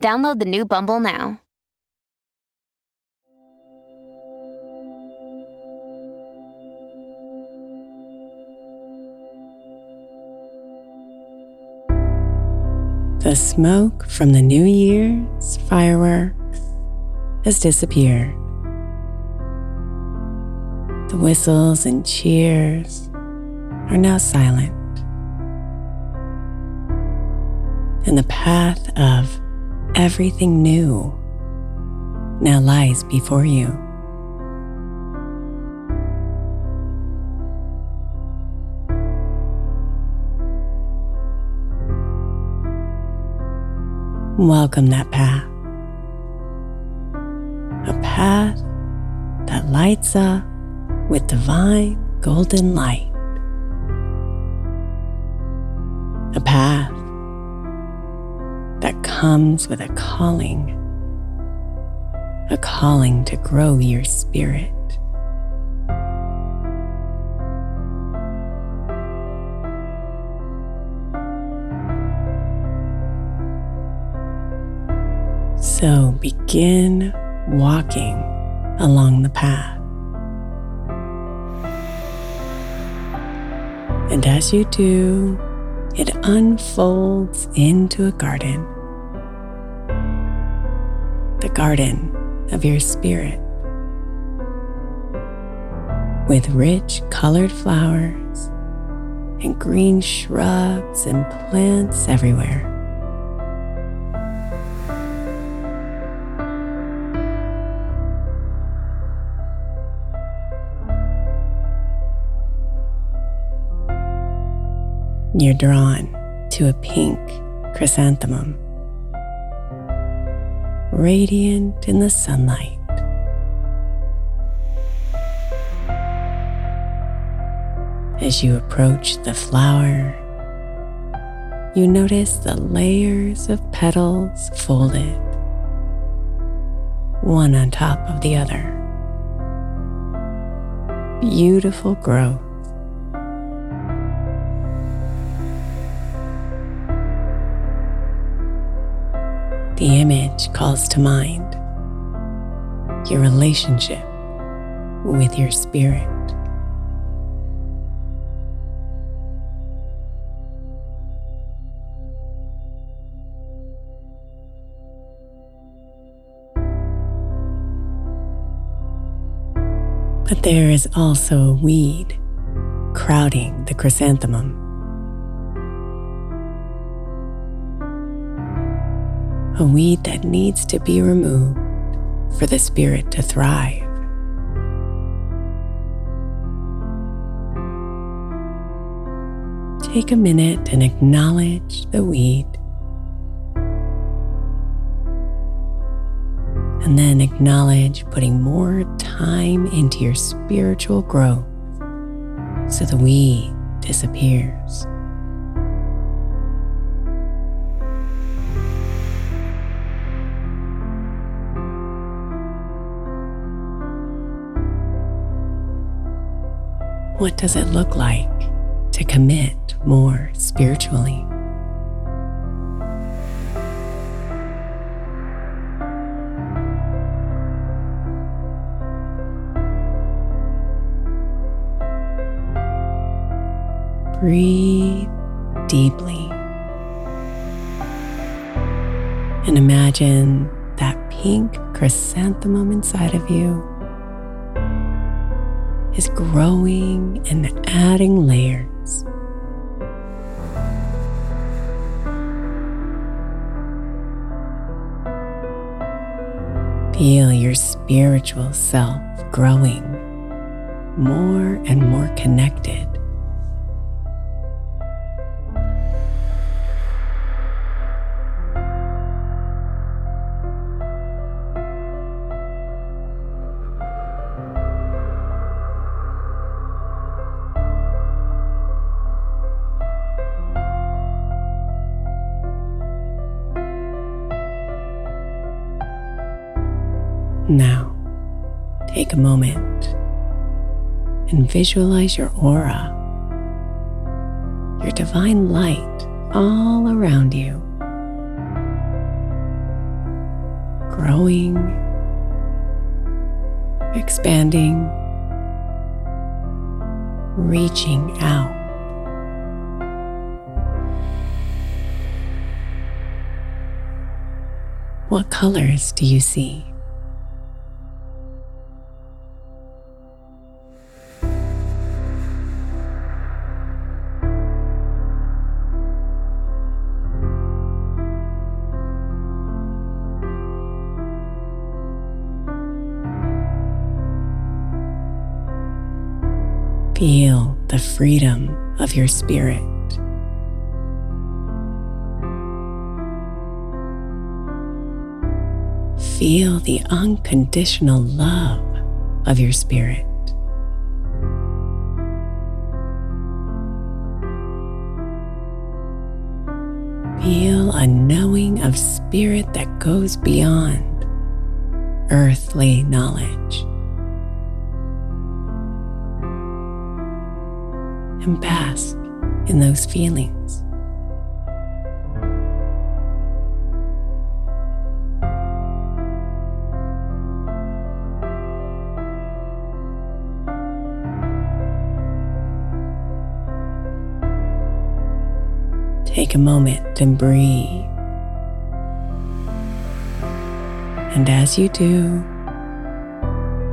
Download the new Bumble now. The smoke from the New Year's fireworks has disappeared. The whistles and cheers are now silent. And the path of everything new now lies before you. Welcome that path. A path that lights up with divine golden light. Comes with a calling, a calling to grow your spirit. So begin walking along the path. And as you do, it unfolds into a garden. Garden of your spirit. With rich colored flowers and green shrubs and plants everywhere. you're drawn to a pink chrysanthemum, radiant in the sunlight. As you approach the flower, you notice the layers of petals folded, one on top of the other. Beautiful growth. The image calls to mind your relationship with your spirit. But there is also a weed crowding the chrysanthemum. A weed that needs to be removed for the spirit to thrive. Take a minute and acknowledge the weed. And then acknowledge putting more time into your spiritual growth so the weed disappears. What does it look like to commit more spiritually? Breathe deeply and imagine that pink chrysanthemum inside of you is growing and adding layers. Feel your spiritual self growing more and more connected Now, take a moment and visualize your aura, your divine light all around you, growing, expanding, reaching out. What colors do you see? Feel the freedom of your spirit. Feel the unconditional love of your spirit. Feel a knowing of spirit that goes beyond earthly knowledge. And bask in those feelings. Take a moment and breathe. And as you do,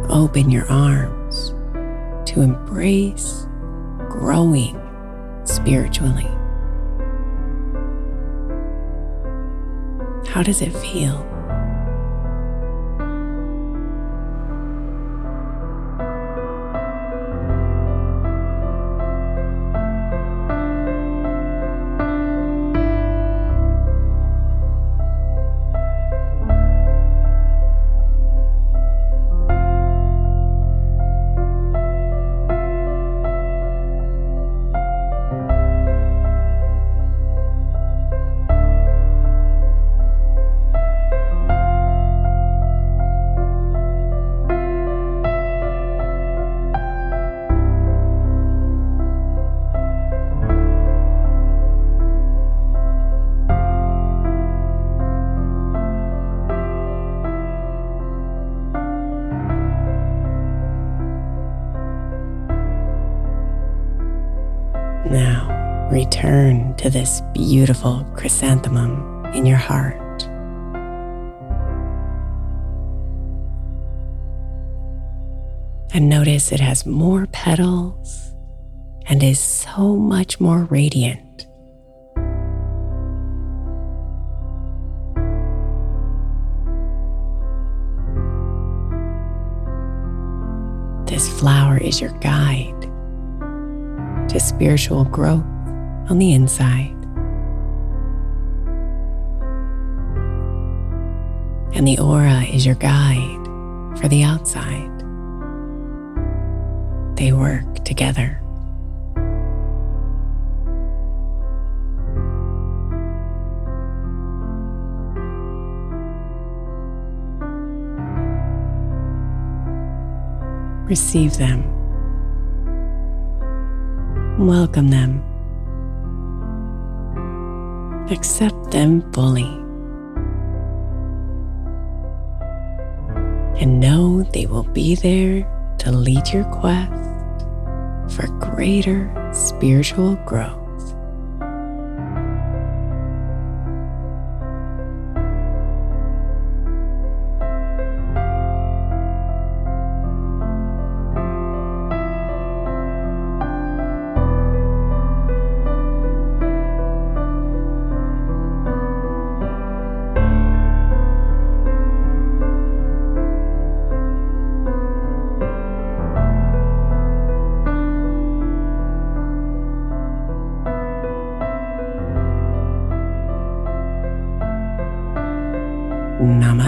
open your arms to embrace growing spiritually. How does it feel? to this beautiful chrysanthemum in your heart. And notice it has more petals and is so much more radiant. This flower is your guide to spiritual growth on the inside. And the aura is your guide for the outside. They work together. Receive them. Welcome them. Accept them fully. And know they will be there to lead your quest for greater spiritual growth.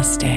Namaste.